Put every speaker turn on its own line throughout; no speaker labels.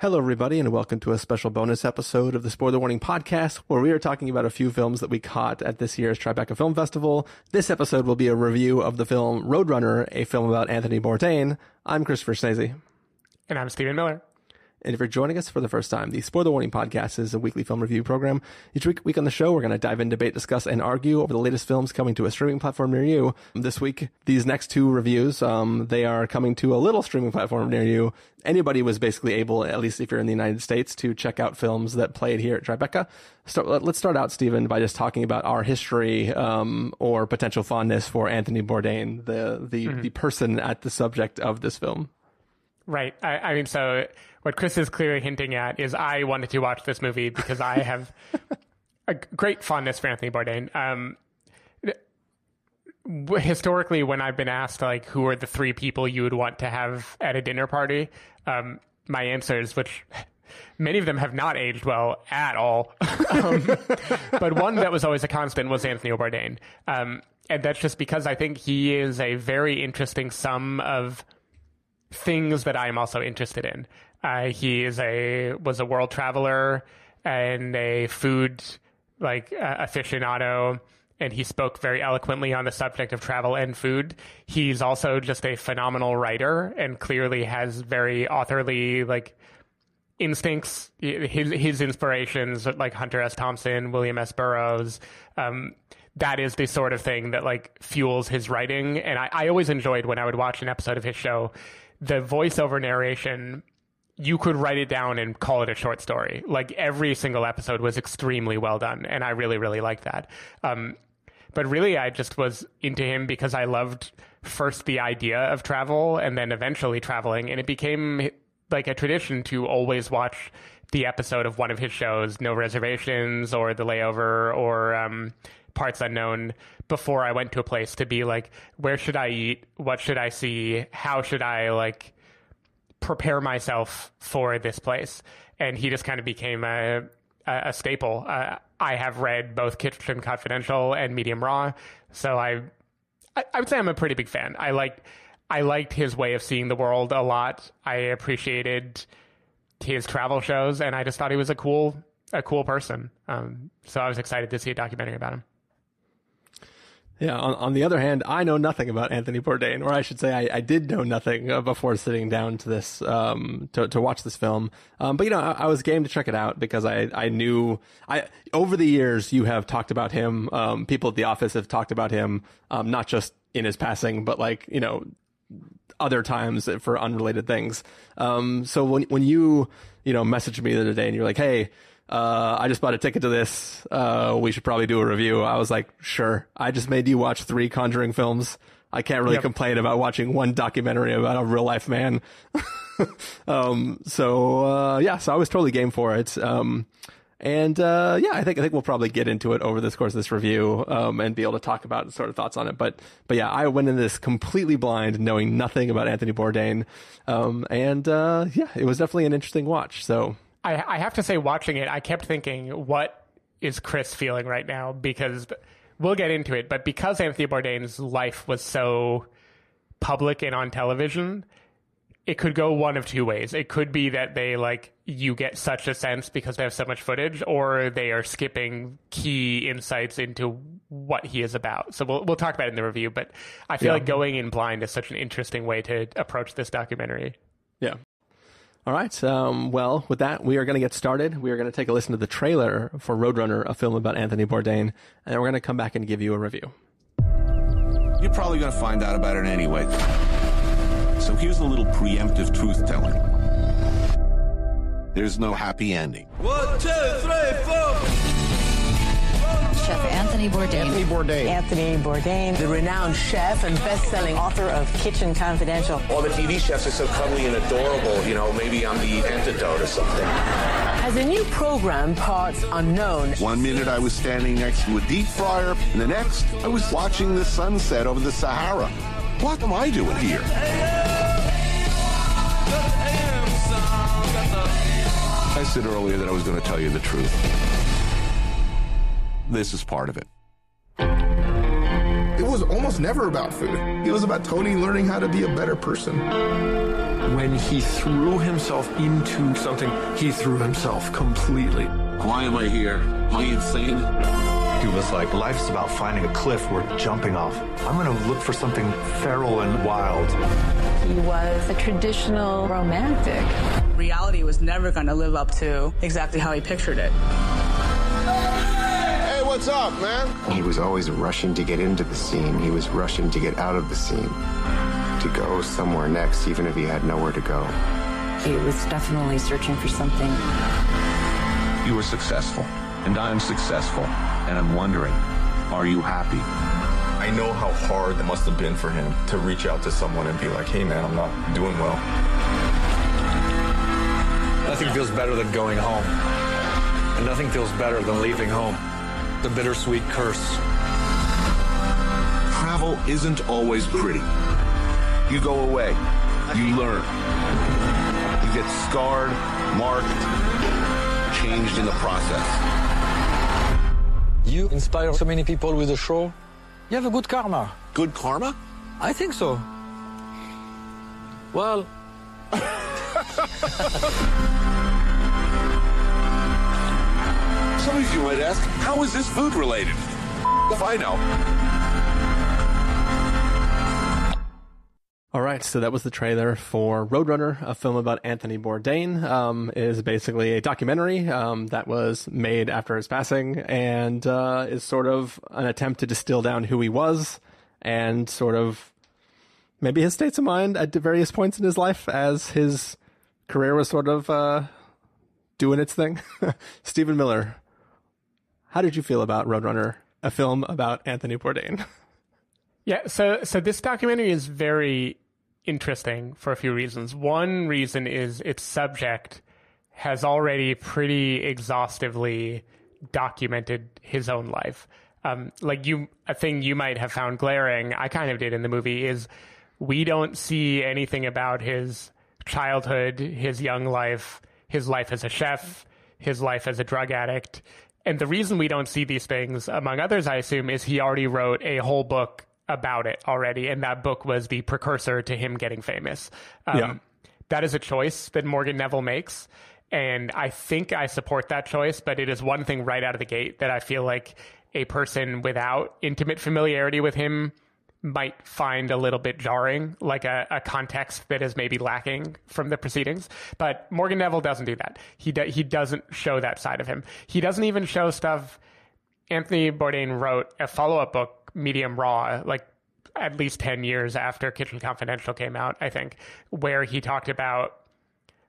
Hello, everybody, and welcome to a special bonus episode of the Spoiler Warning Podcast, where we are talking about a few films that we caught at this year's Tribeca Film Festival. This episode will be a review of the film Roadrunner, a film about Anthony Bourdain. I'm Christopher Schnese.
And I'm Stephen Miller.
And if you're joining us for the first time, the Spoiler Warning Podcast is a weekly film review program. Each week, week on the show, we're going to dive in, debate, discuss, and argue over the latest films coming to a streaming platform near you. This week, these next two reviews, um, they are coming to a little streaming platform near you. Anybody was basically able, at least if you're in the United States, to check out films that played here at Tribeca. Start, let's start out, Stephen, by just talking about our history um, or potential fondness for Anthony Bourdain, the the, mm-hmm. the person at the subject of this film.
Right. I, I mean, so what Chris is clearly hinting at is I wanted to watch this movie because I have a great fondness for Anthony Bourdain. Um, historically, when I've been asked like who are the three people you would want to have at a dinner party, um, my answers, which many of them have not aged well at all, um, but one that was always a constant was Anthony Bourdain, um, and that's just because I think he is a very interesting sum of things that I am also interested in. Uh, he is a was a world traveler and a food like uh, aficionado, and he spoke very eloquently on the subject of travel and food. He's also just a phenomenal writer and clearly has very authorly like instincts. His his inspirations like Hunter S. Thompson, William S. Burroughs. Um, that is the sort of thing that like fuels his writing. And I, I always enjoyed when I would watch an episode of his show, the voiceover narration you could write it down and call it a short story. Like every single episode was extremely well done, and I really, really liked that. Um, but really, I just was into him because I loved first the idea of travel and then eventually traveling, and it became like a tradition to always watch the episode of one of his shows, No Reservations or The Layover or um, Parts Unknown, before I went to a place to be like, where should I eat? What should I see? How should I like prepare myself for this place. And he just kind of became a, a, a staple. Uh, I have read both Kitchen Confidential and Medium Raw, so I, I, I would say I'm a pretty big fan. I liked I liked his way of seeing the world a lot. I appreciated his travel shows, and I just thought he was a cool a cool person. Um, so I was excited to see a documentary about him.
Yeah. On, on, the other hand, I know nothing about Anthony Bourdain, or I should say, I, I did know nothing uh, before sitting down to this um, to to watch this film. Um, but you know, I, I, was game to check it out because I I knew I over the years you have talked about him. Um, people at the office have talked about him, um, not just in his passing, but like you know other times for unrelated things. Um, so when when you you know messaged me the other day and you're like, hey uh, I just bought a ticket to this. Uh, we should probably do a review. I was like, sure. I just made you watch three Conjuring films. I can't really yep. complain about watching one documentary about a real life man. um, so, uh, yeah, so I was totally game for it. Um, and, uh, yeah, I think, I think we'll probably get into it over this course of this review, um, and be able to talk about sort of thoughts on it. But, but yeah, I went into this completely blind, knowing nothing about Anthony Bourdain. Um, and, uh, yeah, it was definitely an interesting watch. So,
I, I have to say, watching it, I kept thinking, what is Chris feeling right now? Because we'll get into it, but because Anthony Bourdain's life was so public and on television, it could go one of two ways. It could be that they like you get such a sense because they have so much footage, or they are skipping key insights into what he is about. So we'll we'll talk about it in the review. But I feel yeah. like going in blind is such an interesting way to approach this documentary.
Yeah, all right. Um, well, with that, we are going to get started. We are going to take a listen to the trailer for Roadrunner, a film about Anthony Bourdain, and we're going to come back and give you a review.
You're probably going to find out about it anyway. So here's a little preemptive truth telling. There's no happy ending. One, two, three,
four. Chef Anthony Bourdain.
Anthony Bourdain.
Anthony Bourdain, the renowned chef and best-selling author of Kitchen Confidential.
All the TV chefs are so cuddly and adorable. You know, maybe I'm the antidote or something.
Has a new program, Parts Unknown.
One minute I was standing next to a deep fryer, and the next I was watching the sunset over the Sahara. What am I doing here? I said earlier that I was going to tell you the truth. This is part of it.
It was almost never about food. It was about Tony learning how to be a better person.
when he threw himself into something, he threw himself completely.
Why am I here? Am I insane?
He was like, life's about finding a cliff worth jumping off. I'm going to look for something feral and wild.
He was a traditional romantic.
Reality was never going to live up to exactly how he pictured it.
Hey, what's up, man?
He was always rushing to get into the scene. He was rushing to get out of the scene, to go somewhere next, even if he had nowhere to go.
He was definitely searching for something.
You were successful, and I'm successful, and I'm wondering, are you happy?
I know how hard it must have been for him to reach out to someone and be like, hey man, I'm not doing well.
Nothing feels better than going home. And nothing feels better than leaving home. The bittersweet curse.
Travel isn't always pretty. You go away, you learn. You get scarred, marked, changed in the process.
You inspire so many people with the show. You have a good karma.
Good karma?
I think so. Well,
Some of you might ask, how is this food related? If I know.
All right, so that was the trailer for Roadrunner, a film about Anthony Bourdain. Um, is basically a documentary um, that was made after his passing, and uh, is sort of an attempt to distill down who he was, and sort of maybe his states of mind at various points in his life as his career was sort of uh, doing its thing. Stephen Miller, how did you feel about Roadrunner, a film about Anthony Bourdain?
Yeah, so so this documentary is very interesting for a few reasons. One reason is its subject has already pretty exhaustively documented his own life. Um, like you, a thing you might have found glaring, I kind of did in the movie, is we don't see anything about his childhood, his young life, his life as a chef, his life as a drug addict. And the reason we don't see these things, among others, I assume, is he already wrote a whole book about it already, and that book was the precursor to him getting famous. Um,
Yeah.
That is a choice that Morgan Neville makes, and I think I support that choice. But it is one thing right out of the gate that I feel like a person without intimate familiarity with him might find a little bit jarring, like a, a context that is maybe lacking from the proceedings. But Morgan Neville doesn't do that. He do, he doesn't show that side of him. He doesn't even show stuff. Anthony Bourdain wrote a follow up book, Medium Raw, like at least 10 years after Kitchen Confidential came out, I think, where he talked about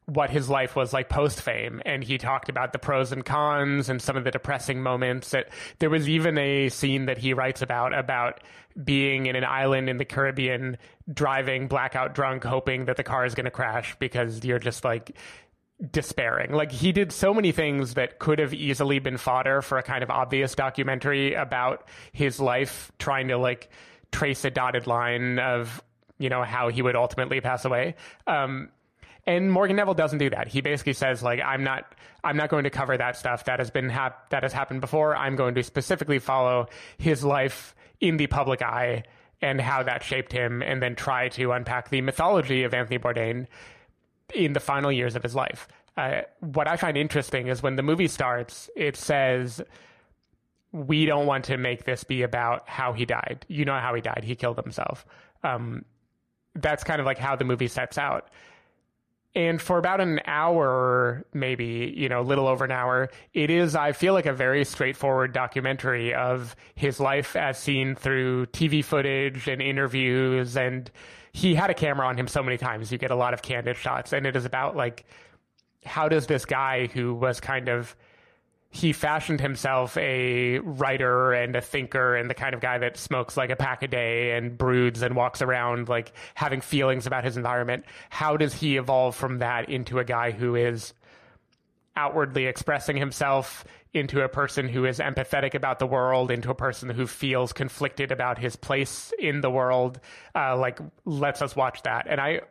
what his life was like post fame and he talked about the pros and cons and some of the depressing moments that there was even a scene that he writes about about being in an island in the Caribbean driving blackout drunk hoping that the car is going to crash because you're just like despairing. Like he did so many things that could have easily been fodder for a kind of obvious documentary about his life trying to like trace a dotted line of you know how he would ultimately pass away. Um and Morgan Neville doesn't do that. He basically says like I'm not I'm not going to cover that stuff that has been hap- that has happened before. I'm going to specifically follow his life in the public eye and how that shaped him and then try to unpack the mythology of Anthony Bourdain in the final years of his life. Uh, what I find interesting is when the movie starts, it says we don't want to make this be about how he died. You know how he died. He killed himself. Um, that's kind of like how the movie sets out. And for about an hour, maybe, you know, a little over an hour, it is, I feel like, a very straightforward documentary of his life as seen through TV footage and interviews. And he had a camera on him so many times. You get a lot of candid shots. And it is about, like, how does this guy who was kind of he fashioned himself a writer and a thinker and the kind of guy that smokes like a pack a day and broods and walks around like having feelings about his environment. How does he evolve from that into a guy who is outwardly expressing himself into a person who is empathetic about the world, into a person who feels conflicted about his place in the world? Uh, like, lets us watch that. And I,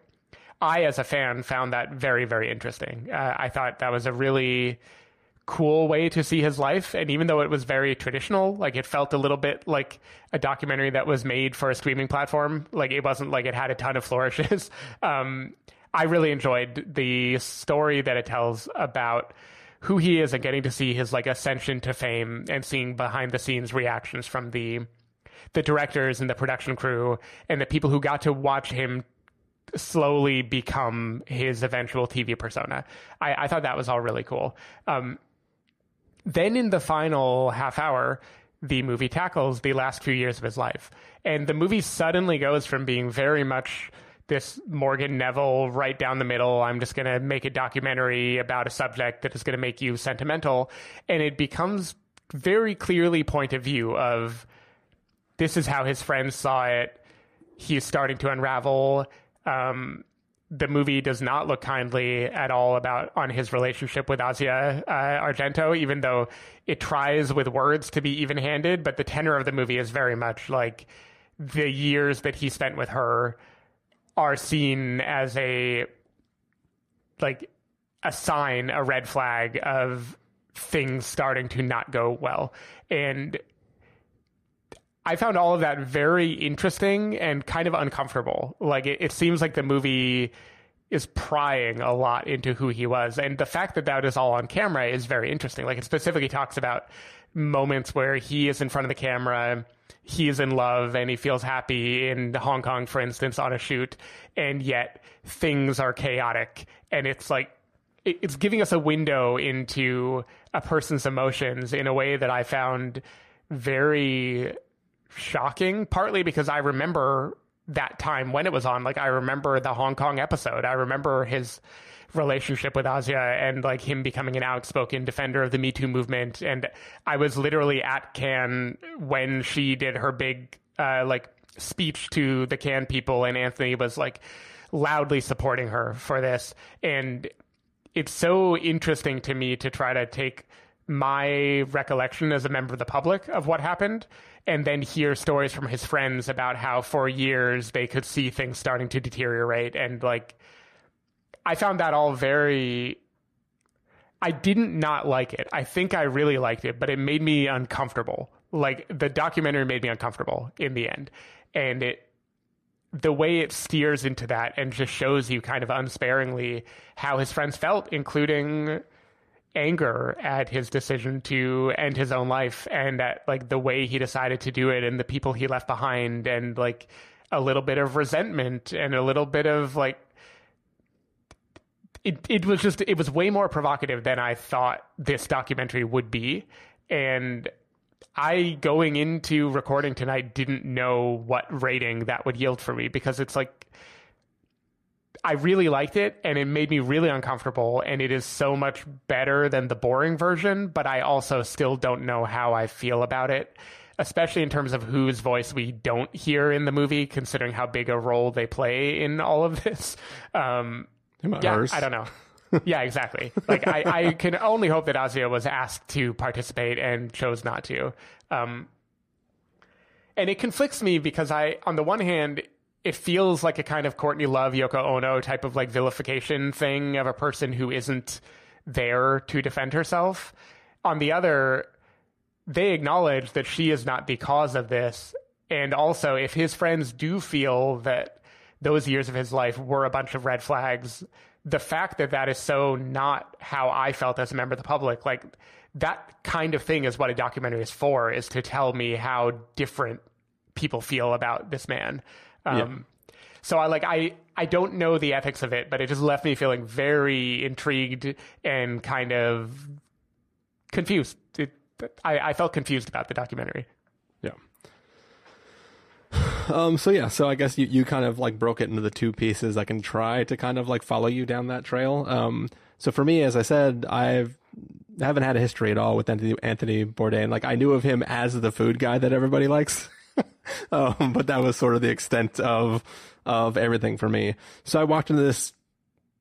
I, as a fan, found that very, very interesting. Uh, I thought that was a really cool way to see his life. And even though it was very traditional, like it felt a little bit like a documentary that was made for a streaming platform. Like it wasn't like it had a ton of flourishes. Um, I really enjoyed the story that it tells about who he is and getting to see his like ascension to fame and seeing behind the scenes reactions from the the directors and the production crew and the people who got to watch him slowly become his eventual TV persona. I, I thought that was all really cool. Um, then in the final half hour, the movie tackles the last few years of his life. And the movie suddenly goes from being very much this Morgan Neville right down the middle. I'm just going to make a documentary about a subject that is going to make you sentimental. And it becomes very clearly point of view of this is how his friends saw it. He's starting to unravel. Um, the movie does not look kindly at all about on his relationship with Asia uh, Argento, even though it tries with words to be even-handed. But the tenor of the movie is very much like the years that he spent with her are seen as a like a sign, a red flag of things starting to not go well, and I found all of that very interesting and kind of uncomfortable. Like it, it, seems like the movie is prying a lot into who he was, and the fact that that is all on camera is very interesting. Like it specifically talks about moments where he is in front of the camera, he is in love, and he feels happy in Hong Kong, for instance, on a shoot, and yet things are chaotic, and it's like it's giving us a window into a person's emotions in a way that I found very shocking, partly because I remember that time when it was on. Like I remember the Hong Kong episode. I remember his relationship with Asia and like him becoming an outspoken defender of the Me Too movement. And I was literally at Cannes when she did her big uh, like speech to the Cannes people, and Anthony was like loudly supporting her for this. And it's so interesting to me to try to take my recollection as a member of the public of what happened and then hear stories from his friends about how for years they could see things starting to deteriorate and like I found that all very I didn't not like it. I think I really liked it, but it made me uncomfortable. Like the documentary made me uncomfortable in the end. And it the way it steers into that and just shows you kind of unsparingly how his friends felt, including anger at his decision to end his own life and at like the way he decided to do it and the people he left behind and like a little bit of resentment and a little bit of like it it was just it was way more provocative than I thought this documentary would be. And I going into recording tonight didn't know what rating that would yield for me because it's like I really liked it and it made me really uncomfortable and it is so much better than the boring version, but I also still don't know how I feel about it, especially in terms of whose voice we don't hear in the movie, considering how big a role they play in all of this. Um, yeah? I don't know. yeah, exactly. Like I, I can only hope that Asia was asked to participate and chose not to. Um, and it conflicts me because I, on the one hand, it feels like a kind of Courtney Love, Yoko Ono type of like vilification thing of a person who isn't there to defend herself. On the other, they acknowledge that she is not the cause of this. And also, if his friends do feel that those years of his life were a bunch of red flags, the fact that that is so not how I felt as a member of the public, like that kind of thing is what a documentary is for, is to tell me how different people feel about this man. Um, yeah. So I like I I don't know the ethics of it, but it just left me feeling very intrigued and kind of confused. It, I, I felt confused about the documentary.
Yeah. Um, so yeah, so I guess you, you kind of like broke it into the two pieces. I can try to kind of like follow you down that trail. Um, so for me, as I said, I've haven't had a history at all with Anthony, Anthony Bourdain. Like I knew of him as the food guy that everybody likes. um, but that was sort of the extent of of everything for me. So I walked into this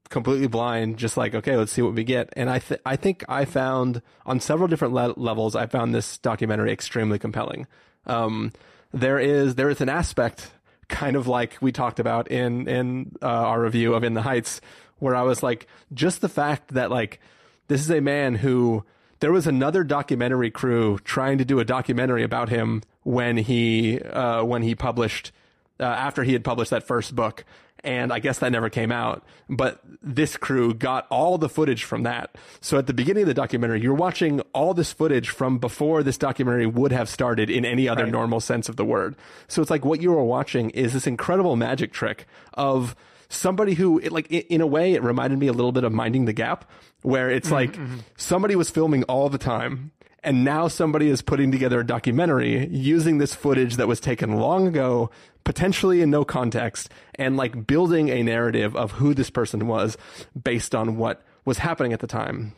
completely blind, just like okay, let's see what we get. And I th- I think I found on several different le- levels, I found this documentary extremely compelling. Um, there is there is an aspect kind of like we talked about in in uh, our review of In the Heights, where I was like, just the fact that like this is a man who there was another documentary crew trying to do a documentary about him when he uh, when he published uh, after he had published that first book and I guess that never came out. But this crew got all the footage from that. So at the beginning of the documentary, you're watching all this footage from before this documentary would have started in any other
Right.
normal sense of the word. So it's like what you are watching is this incredible magic trick of somebody who, it, like, in a way, it reminded me a little bit of Minding the Gap, where it's like somebody was filming all the time. And now somebody is putting together a documentary using this footage that was taken long ago, potentially in no context, and like building a narrative of who this person was based on what was happening at the time.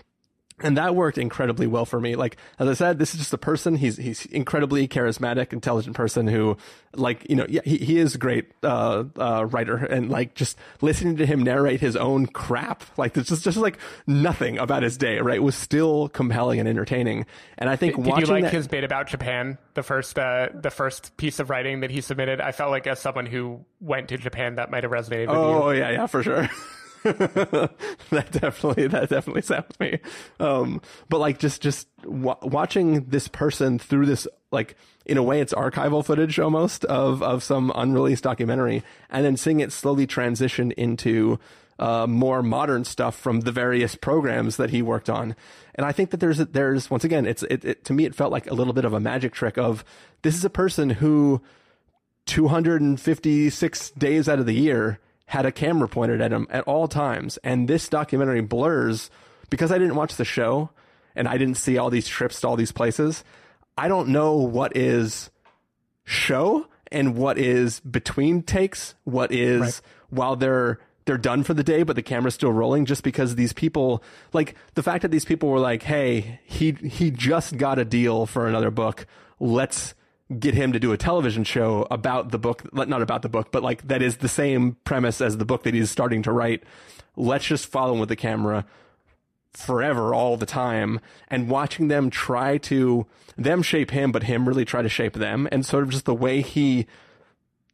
And that worked incredibly well for me. Like, as I said, this is just a person. He's, he's incredibly charismatic, intelligent person who, like, you know, yeah, he, he is a great, uh, uh, writer and like just listening to him narrate his own crap, like there's just, just like nothing about his day, right? Was still compelling and entertaining. And I think
Did
watching
you like
that,
his bit about Japan? The first, uh, the first piece of writing that he submitted. I felt like as someone who went to Japan, that might have resonated with you.
Oh yeah, yeah, for sure. that definitely that definitely with me. Um, but like just just wa watching this person through this like in a way it's archival footage almost of of some unreleased documentary, and then seeing it slowly transition into uh, more modern stuff from the various programs that he worked on. And I think that there's there's once again it's it, it to me it felt like a little bit of a magic trick of this is a person who 256 days out of the year had a camera pointed at him at all times. And this documentary blurs because I didn't watch the show and I didn't see all these trips to all these places. I don't know what is show and what is between takes, what is while they're they're done for the day, but the camera's still rolling just because these people like the fact that these people were like, Hey, he he just got a deal for another book. Let's get him to do a television show about the book not about the book, but like that is the same premise as the book that he's starting to write. Let's just follow him with the camera forever all the time and watching them try to them shape him but him really try to shape them and sort of just the way he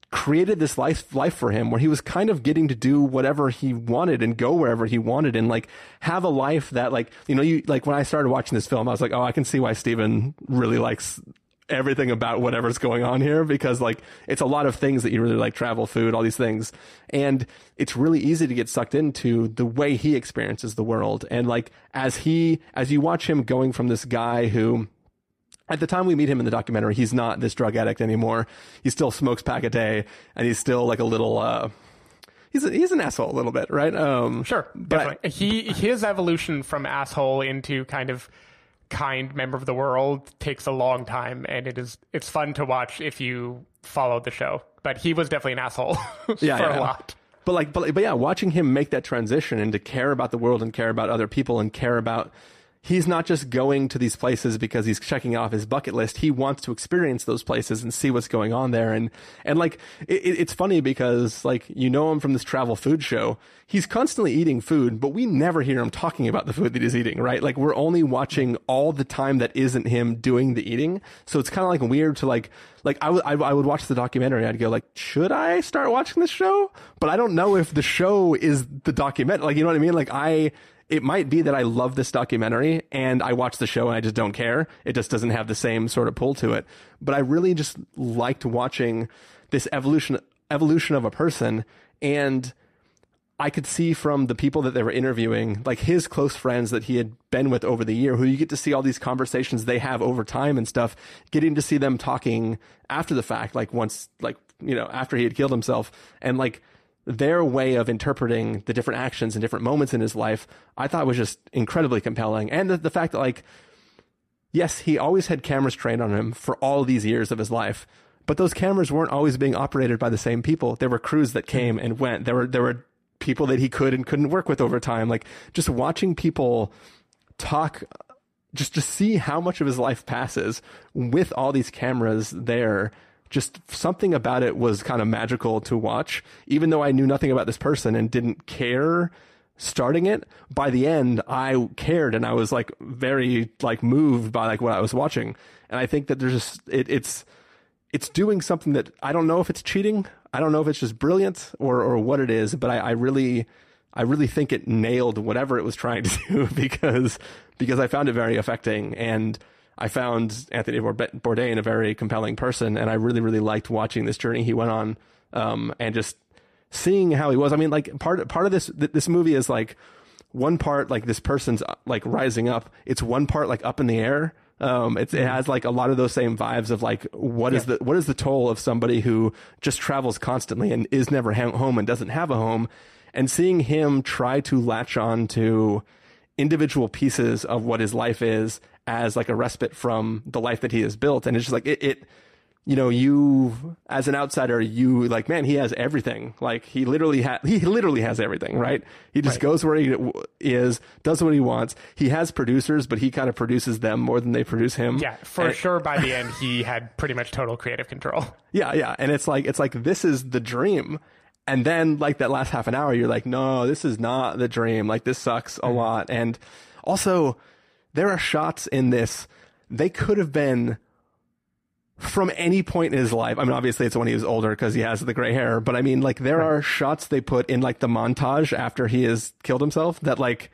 created this life life for him where he was kind of getting to do whatever he wanted and go wherever he wanted and like have a life that like you know you like when I started watching this film I was like oh I can see why Stephen really likes everything about whatever's going on here because like it's a lot of things that you really like travel food all these things. And it's really easy to get sucked into the way he experiences the world. And like as he as you watch him going from this guy who at the time we meet him in the documentary he's not this drug addict anymore. He still smokes pack a day and he's still like a little uh he's a, he's an asshole a little bit right? Um
Sure,
but
definitely. He his evolution from asshole into kind of kind member of the world takes a long time, and it is it's fun to watch if you follow the show. But he was definitely an asshole
yeah,
for
yeah.
a lot.
But like, but, but yeah, watching him make that transition and to care about the world and care about other people and care about, he's not just going to these places because he's checking off his bucket list. He wants to experience those places and see what's going on there. And, and like, it, it- it's funny because like, you know him from this travel food show. He's constantly eating food, but we never hear him talking about the food that he's eating, right? Like, we're only watching all the time that isn't him doing the eating. So it's kind of like weird to like, like I would I, I would watch the documentary. I'd go like, should I start watching this show? But I don't know if the show is the document. Like you know what I mean? Like I, it might be that I love this documentary and I watch the show and I just don't care. It just doesn't have the same sort of pull to it. But I really just liked watching this evolution evolution of a person and. I could see from the people that they were interviewing, like his close friends that he had been with over the year, who you get to see all these conversations they have over time and stuff, getting to see them talking after the fact, like once, like, you know, after he had killed himself and like their way of interpreting the different actions and different moments in his life, I thought was just incredibly compelling. And the, the fact that like, yes, he always had cameras trained on him for all these years of his life, but those cameras weren't always being operated by the same people. There were crews that came and went. There were there were people that he could and couldn't work with over time. Like just watching people talk just to see how much of his life passes with all these cameras there just something about it was kind of magical to watch. Even though i knew nothing about this person and didn't care starting it by the end i cared and i was like very like moved by like what i was watching. And i think that there's just it, it's it's doing something that i don't know if it's cheating. I don't know if it's just brilliant or or what it is but i, I really I really think it nailed whatever it was trying to do because because I found it very affecting. And I found Anthony Bourdain a very compelling person and I really really liked watching this journey he went on um, and just seeing how he was. I mean, like part part of this th- this movie is like one part like this person's uh, like rising up. It's one part like up in the air. Um, it's, it has like a lot of those same vibes of like what is the what is the toll of somebody who just travels constantly and is never ha- home and doesn't have a home, and seeing him try to latch on to individual pieces of what his life is as like a respite from the life that he has built, and it's just like it, it you know, you as an outsider, you like, man, he has everything. Like he literally has, he literally has everything, right? He just
Right.
goes where he is, does what he wants. He has producers, but he kind of produces them more than they produce him.
Yeah, for
And-
sure. By the end, he had pretty much total creative control.
Yeah, yeah. And it's like, it's like, this is the dream. And then like that last half an hour, you're like, no, this is not the dream. Like this sucks a mm-hmm. lot. And also there are shots in this. They could have been from any point in his life. I mean, obviously it's when he was older because he has the gray hair, but I mean, like there are shots they put in like the montage after he has killed himself that like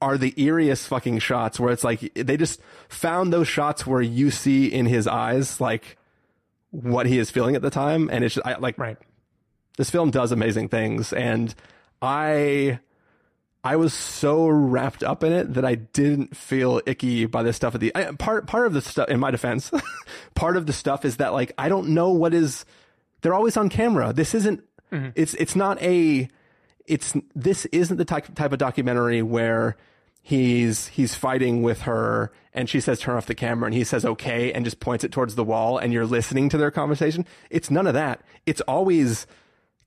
are the eeriest fucking shots where it's like they just found those shots where you see in his eyes like what he is feeling at the time and it's just, I, like
right
this film does amazing things and i i was so wrapped up in it that i didn't feel icky by the stuff at the I, part part of the stuff in my defense part of the stuff is that like i don't know what is they're always on camera. This isn't mm-hmm. it's it's not a it's this isn't the type type of documentary where he's he's fighting with her and she says turn off the camera and he says okay and just points it towards the wall and you're listening to their conversation. It's none of that. It's always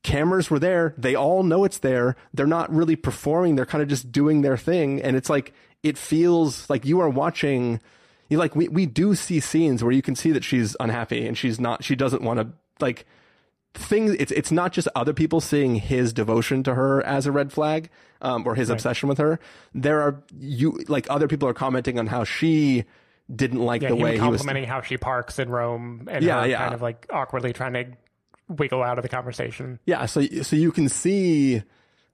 cameras were there. They all know it's there. They're not really performing. They're kind of just doing their thing. And it's like it feels like you are watching you like we, we do see scenes where you can see that she's unhappy and she's not she doesn't want to like things it's it's not just other people seeing his devotion to her as a red flag um, or his obsession with her. There are you like other people are commenting on how she didn't like
Yeah,
the way he was
complimenting how she parks in Rome and
Yeah, yeah.
kind of like awkwardly trying to wiggle out of the conversation.
yeah so so you can see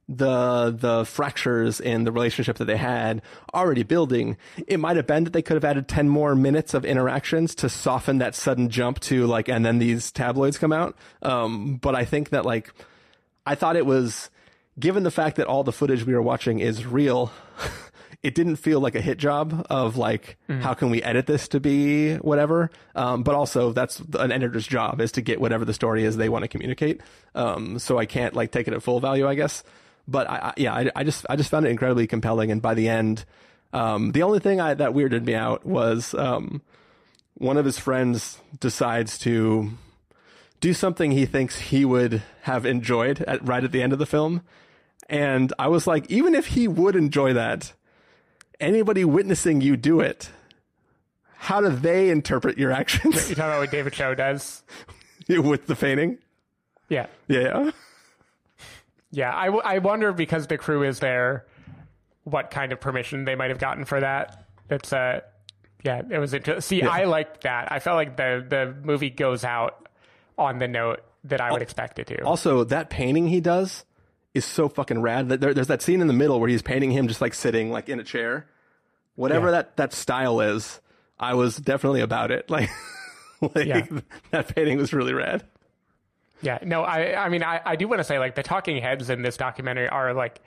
the the fractures in the relationship that they had already building it might have been that they could have added 10 more minutes of interactions to soften that sudden jump to like and then these tabloids come out um but i think that like i thought it was given the fact that all the footage we were watching is real it didn't feel like a hit job of like how can we edit this to be whatever? Um, but also that's an editor's job is to get whatever the story is they want to communicate. Um, so i can't like take it at full value i guess. But I, I yeah I, I just i just found it incredibly compelling. And by the end um, the only thing I, that weirded me out was um, one of his friends decides to do something he thinks he would have enjoyed at, right at the end of the film. And i was like even if he would enjoy that anybody witnessing you do it, how do they interpret your actions
You talking about what David Choe does?
with the feigning?
Yeah.
Yeah.
Yeah, I, w- I wonder because the crew is there, what kind of permission they might have gotten for that. It's uh, yeah, it was interesting. See,
Yeah.
I liked that. I felt like the the movie goes out on the note that I would expect it to.
Also, that painting he does is so fucking rad. There, there's that scene in the middle where he's painting him just like sitting like in a chair. Whatever
Yeah.
that, that style is, I was definitely about it. Like, like
Yeah.
that painting was really rad.
Yeah, no, I I mean I, I do want to say like the talking heads in this documentary are like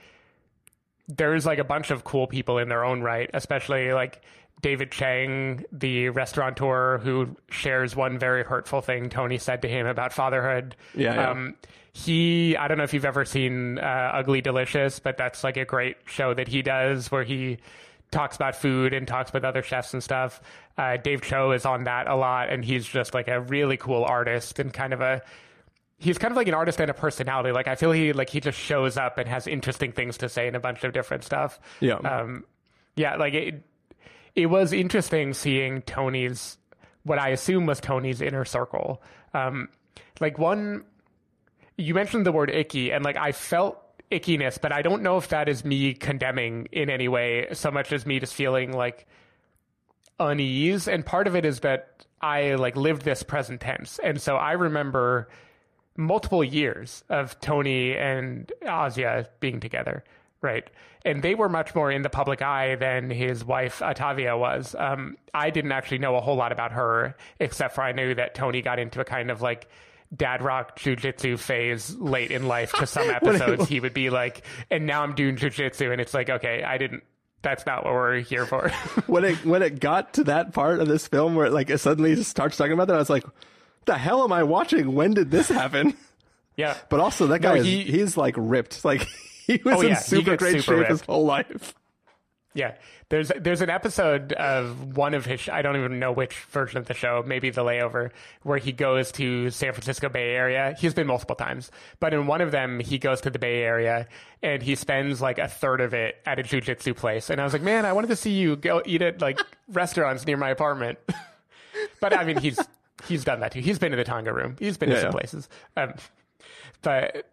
there's like a bunch of cool people in their own right, especially like David Chang, the restaurateur who shares one very hurtful thing Tony said to him about fatherhood.
Yeah, yeah.
Um, he, I don't know if you've ever seen uh, Ugly Delicious, but that's like a great show that he does where he talks about food and talks with other chefs and stuff. Uh, Dave Choe is on that a lot, and he's just like a really cool artist and kind of a he's kind of like an artist and a personality. Like I feel he like he just shows up and has interesting things to say and a bunch of different stuff.
Yeah.
Um, yeah, like it. It was interesting seeing Tony's what I assume was Tony's inner circle. Um, like one, you mentioned the word icky, and like I felt ickiness, but I don't know if that is me condemning in any way so much as me just feeling like unease. And part of it is that I like lived this present tense, and so I remember multiple years of Tony and Asia being together, right? And they were much more in the public eye than his wife Ottavia was. Um, I didn't actually know a whole lot about her, except for I knew that Tony got into a kind of like dad rock jujitsu phase late in life to some episodes, he would be like, and now I'm doing jujitsu. And it's like, okay, I didn't, that's not what we're here for.
when it when it got to that part of this film where it, like it suddenly starts talking about that, I was like, "The hell am I watching? When did this happen?"
Yeah,
but also that guy
No,
is he's like ripped. Like he was
Oh,
in
yeah, he
super great
super
shape his
ripped.
whole life.
Yeah, there's there's an episode of one of his sh- I don't even know which version of the show, maybe the layover, where he goes to San Francisco Bay Area. He's been multiple times, but in one of them he goes to the Bay Area and he spends like a third of it at a jujitsu place. And I was like, man, I wanted to see you go eat at like restaurants near my apartment. but I mean, he's he's done that too. He's been to the Tonga room. He's been to some
yeah.
places. Um, but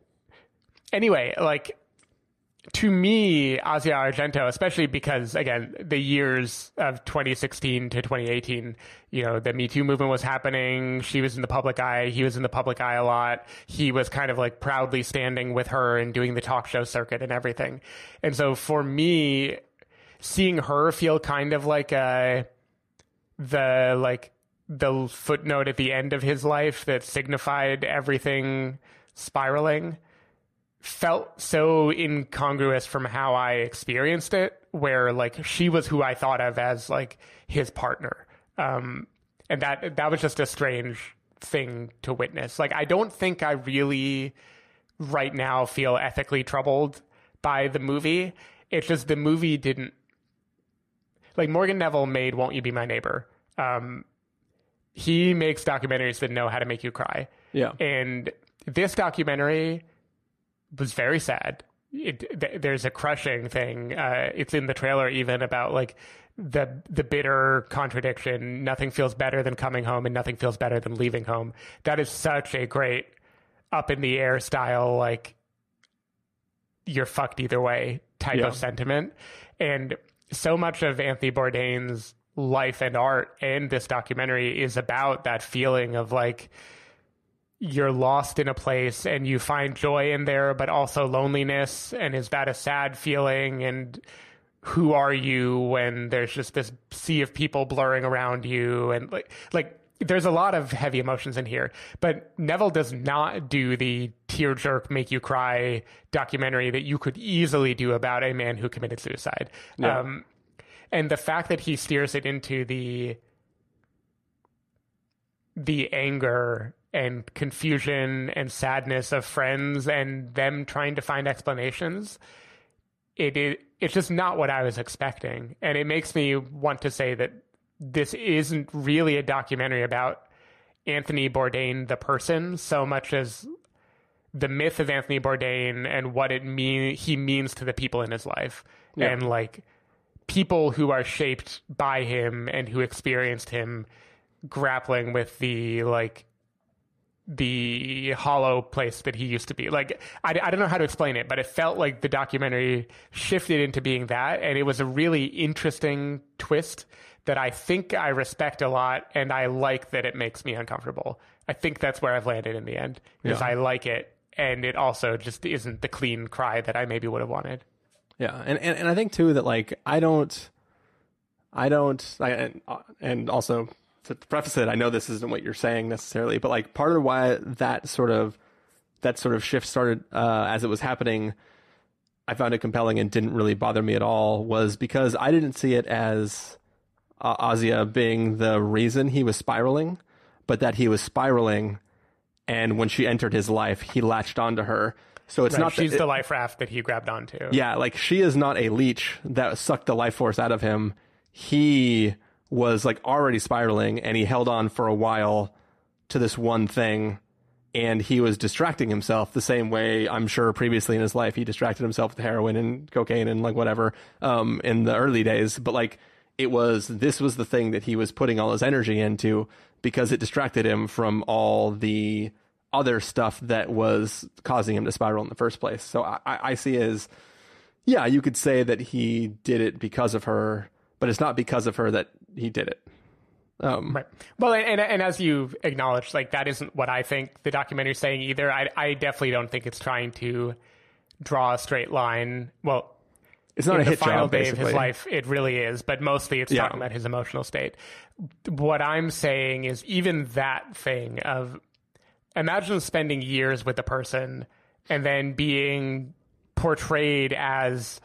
anyway, like to me, Asia Argento, especially because again, the years of 2016 to 2018, you know, the Me Too movement was happening. She was in the public eye. He was in the public eye a lot. He was kind of like proudly standing with her and doing the talk show circuit and everything. And so for me, seeing her feel kind of like a, the like the footnote at the end of his life that signified everything spiraling felt so incongruous from how I experienced it, where like she was who I thought of as like his partner. Um, and that that was just a strange thing to witness. Like I don't think I really right now feel ethically troubled by the movie. It's just the movie didn't like Morgan Neville made Won't You Be My Neighbor. Um, he makes documentaries that know how to make you cry.
Yeah.
And this documentary was very sad. It, th- there's a crushing thing. Uh, it's in the trailer even about like the the bitter contradiction. Nothing feels better than coming home, and nothing feels better than leaving home. That is such a great up in the air style like you're fucked either way type
Yeah.
of sentiment. And so much of Anthony Bourdain's life and art and this documentary is about that feeling of like you're lost in a place and you find joy in there, but also loneliness. And is that a sad feeling? And who are you when there's just this sea of people blurring around you? And like, like, there's a lot of heavy emotions in here, but Neville does not do the tear jerk, make you cry documentary that you could easily do about a man who committed suicide.
Yeah.
Um, and the fact that he steers it into the the anger and confusion and sadness of friends and them trying to find explanations it, it it's just not what I was expecting and it makes me want to say that this isn't really a documentary about Anthony Bourdain the person so much as the myth of Anthony Bourdain and what it mean he means to the people in his life
Yeah.
and like people who are shaped by him and who experienced him grappling with the like the hollow place that he used to be. Like, I, I don't know how to explain it, but it felt like the documentary shifted into being that. And it was a really interesting twist that I think I respect a lot. And I like that it makes me uncomfortable. I think that's where I've landed in the end, is
Yeah.
I like it. And it also just isn't the clean cry that I maybe would have wanted.
Yeah, and, and and I think too that like I don't, I don't, I, and, and also to preface it, I know this isn't what you're saying necessarily, but like part of why that sort of that sort of shift started uh, as it was happening, I found it compelling and didn't really bother me at all was because I didn't see it as uh, Asia being the reason he was spiraling, but that he was spiraling, and when she entered his life, he latched onto her. So it's
Right,
not that
she's
it-
the life raft that he grabbed onto.
yeah, like she is not a leech that sucked the life force out of him. He was like already spiraling and he held on for a while to this one thing and he was distracting himself the same way I'm sure previously in his life. He distracted himself with heroin and cocaine and like whatever um in the early days. But like it was this was the thing that he was putting all his energy into because it distracted him from all the other stuff that was causing him to spiral in the first place. So I, I see as yeah, you could say that he did it because of her, but it's not because of her that he did it. Um,
Right. Well, and, and as you've acknowledged, like that isn't what I think the documentary is saying either. I, I definitely don't think it's trying to draw a straight line. Well,
It's not a
the
hit
final
job,
day of his life, it really is. But mostly, it's
Yeah.
talking about his emotional state. What I'm saying is, even that thing of imagine spending years with a person and then being portrayed as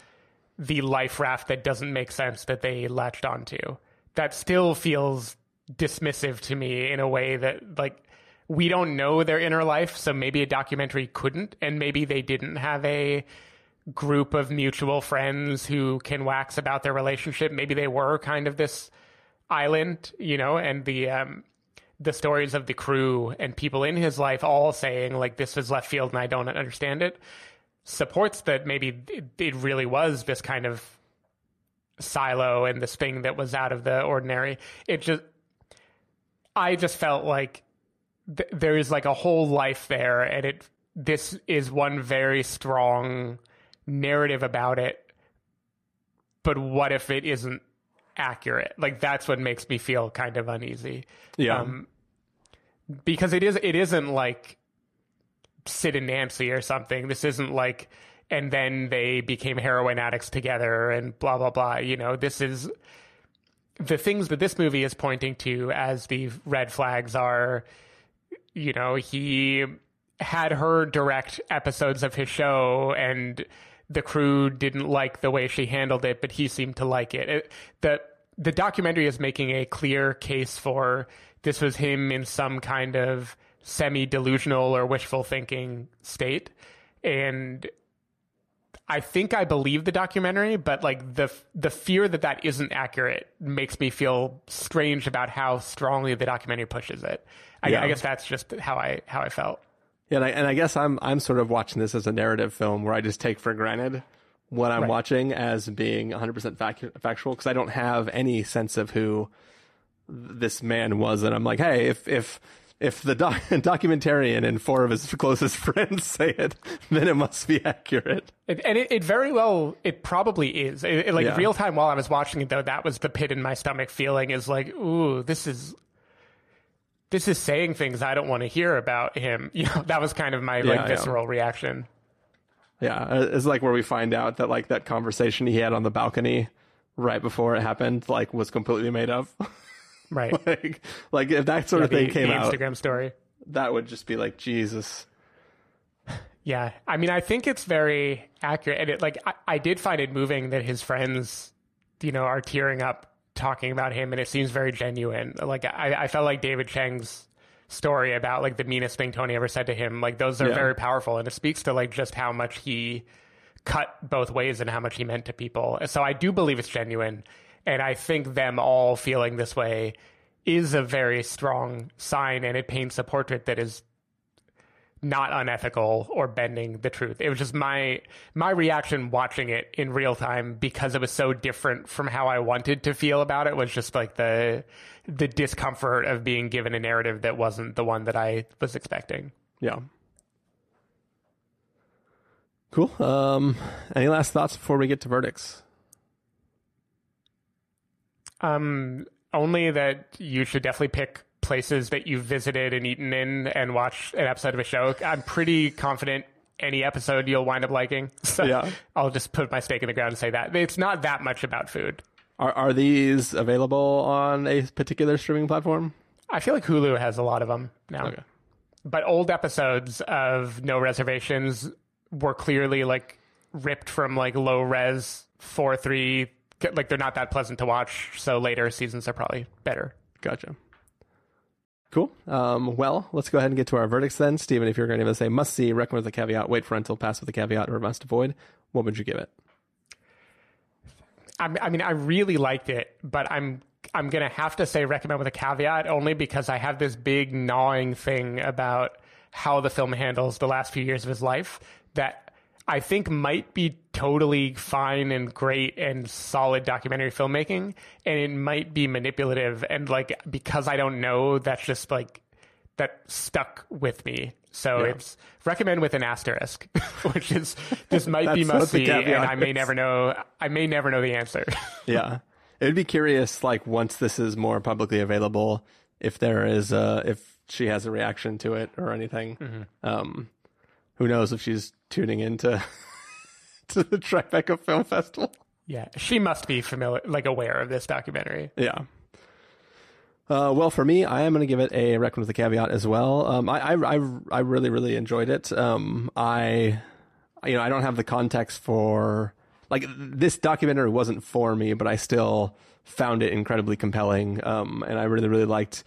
the life raft that doesn't make sense that they latched onto. That still feels dismissive to me in a way that like we don't know their inner life, so maybe a documentary couldn't, and maybe they didn't have a group of mutual friends who can wax about their relationship. Maybe they were kind of this island, you know, and the um, the stories of the crew and people in his life all saying like this is left field and I don't understand it supports that maybe it, it really was this kind of silo and this thing that was out of the ordinary. It just I just felt like th- there is like a whole life there and it this is one very strong narrative about it but what if it isn't accurate like that's what makes me feel kind of uneasy
Yeah.
um, because it is it isn't like sid and nancy or something this isn't like and then they became heroin addicts together and blah blah blah. You know this is the things that this movie is pointing to as the red flags are you know he had her direct episodes of his show and the crew didn't like the way she handled it but he seemed to like it, it the the documentary is making a clear case for this was him in some kind of semi delusional or wishful thinking state. And I think I believe the documentary, but like the the fear that that isn't accurate makes me feel strange about how strongly the documentary pushes it. I,
Yeah.
I guess that's just how I how I felt.
Yeah, and I, and I guess I'm I'm sort of watching this as a narrative film where I just take for granted what I'm
Right.
watching as being 100% fac- factual because I don't have any sense of who this man was, and I'm like, hey, if if if the doc- documentarian and four of his closest friends say it, then it must be accurate.
It, and it, it very well, it probably is. It, like
Yeah.
real time while I was watching it, though, that was the pit in my stomach feeling is like, ooh, this is this is saying things I don't want to hear about him. You know, that was kind of my
Yeah,
like
yeah.
visceral reaction.
Yeah, uh, it's like where we find out that like that conversation he had on the balcony right before it happened, like was completely made up.
Right.
like, like if that sort of thing
the,
came
the
out,
Instagram story.
that would just be like Jesus.
Yeah, I mean, I think it's very accurate, and it like I, I did find it moving that his friends, you know, are tearing up talking about him, and it seems very genuine. Like I, I felt like David Chang's story about like the meanest thing Tony ever said to him, like those are
Yeah.
very powerful, and it speaks to like just how much he cut both ways and how much he meant to people. So I do believe it's genuine, and I think them all feeling this way is a very strong sign, and it paints a portrait that is not unethical or bending the truth. It was just my my reaction watching it in real time because it was so different from how I wanted to feel about it was just like the the discomfort of being given a narrative that wasn't the one that I was expecting.
Yeah. Cool. Um, any last thoughts before we get to verdicts?
Um only that you should definitely pick places that you've visited and eaten in and watch an episode of a show. I'm pretty confident any episode you'll wind up liking. So
Yeah.
I'll just put my stake in the ground and say that. It's not that much about food.
Are are these available on a particular streaming platform?
I feel like Hulu has a lot of them now.
Okay.
But old episodes of No Reservations were clearly like ripped from like low res 4 3. Like they're not that pleasant to watch. So later seasons are probably better.
Gotcha. Cool. Um, well, let's go ahead and get to our verdicts then. Stephen, if you're going to say must see, recommend with a caveat, wait for rental, pass with a caveat, or must avoid, what would you give it?
I, I mean, I really liked it, but I'm I'm gonna have to say recommend with a caveat only because I have this big gnawing thing about how the film handles the last few years of his life that I think might be totally fine and great and solid documentary filmmaking, and it might be manipulative and like because I don't know, that's just like that stuck with me. So
Yeah.
it's recommend with an asterisk, which is this might be must and I may never know. I may never know the answer.
Yeah. It would be curious, like, once this is more publicly available, if there is, uh, if she has a reaction to it or anything.
Mm-hmm.
Um, who knows if she's tuning into to the Tribeca Film Festival?
yeah, she must be familiar, like aware of this documentary.
Yeah. Uh, well, for me, I am going to give it a Reckon with a caveat as well. Um, I, I, I, I really, really enjoyed it. Um, I, you know, I don't have the context for like this documentary wasn't for me, but I still found it incredibly compelling. Um, and I really, really liked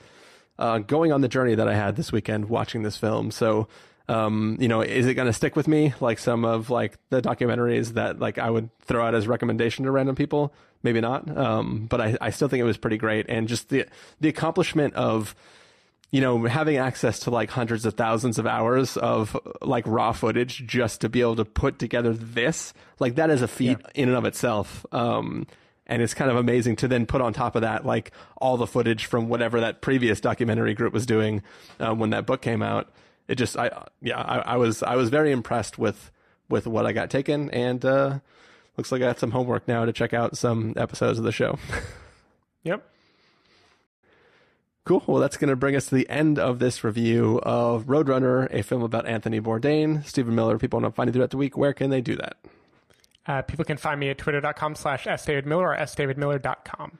uh, going on the journey that I had this weekend watching this film. So, um, you know, is it going to stick with me like some of like the documentaries that like I would throw out as recommendation to random people? Maybe not. Um, but I, I still think it was pretty great. And just the, the accomplishment of, you know, having access to like hundreds of thousands of hours of like raw footage just to be able to put together this, like that is a feat yeah. in and of itself. Um, and it's kind of amazing to then put on top of that like all the footage from whatever that previous documentary group was doing um, when that book came out. It just, I yeah, I, I, was I was very impressed with with what I got taken, and uh, looks like I got some homework now to check out some episodes of the show.
yep.
Cool. Well, that's going to bring us to the end of this review of Roadrunner, a film about Anthony Bourdain. Stephen Miller, people want to find you throughout the week. Where can they do that?
Uh, people can find me at twitter.com slash sdavidmiller or sdavidmiller.com.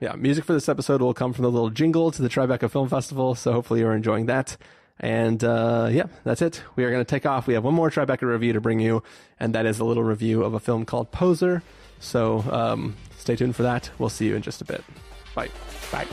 yeah, music for this episode will come from the little jingle to the Tribeca Film Festival. So hopefully you're enjoying that. And uh, yeah, that's it. We are going to take off. We have one more Tribeca review to bring you, and that is a little review of a film called Poser. So um, stay tuned for that. We'll see you in just a bit. Bye.
Bye.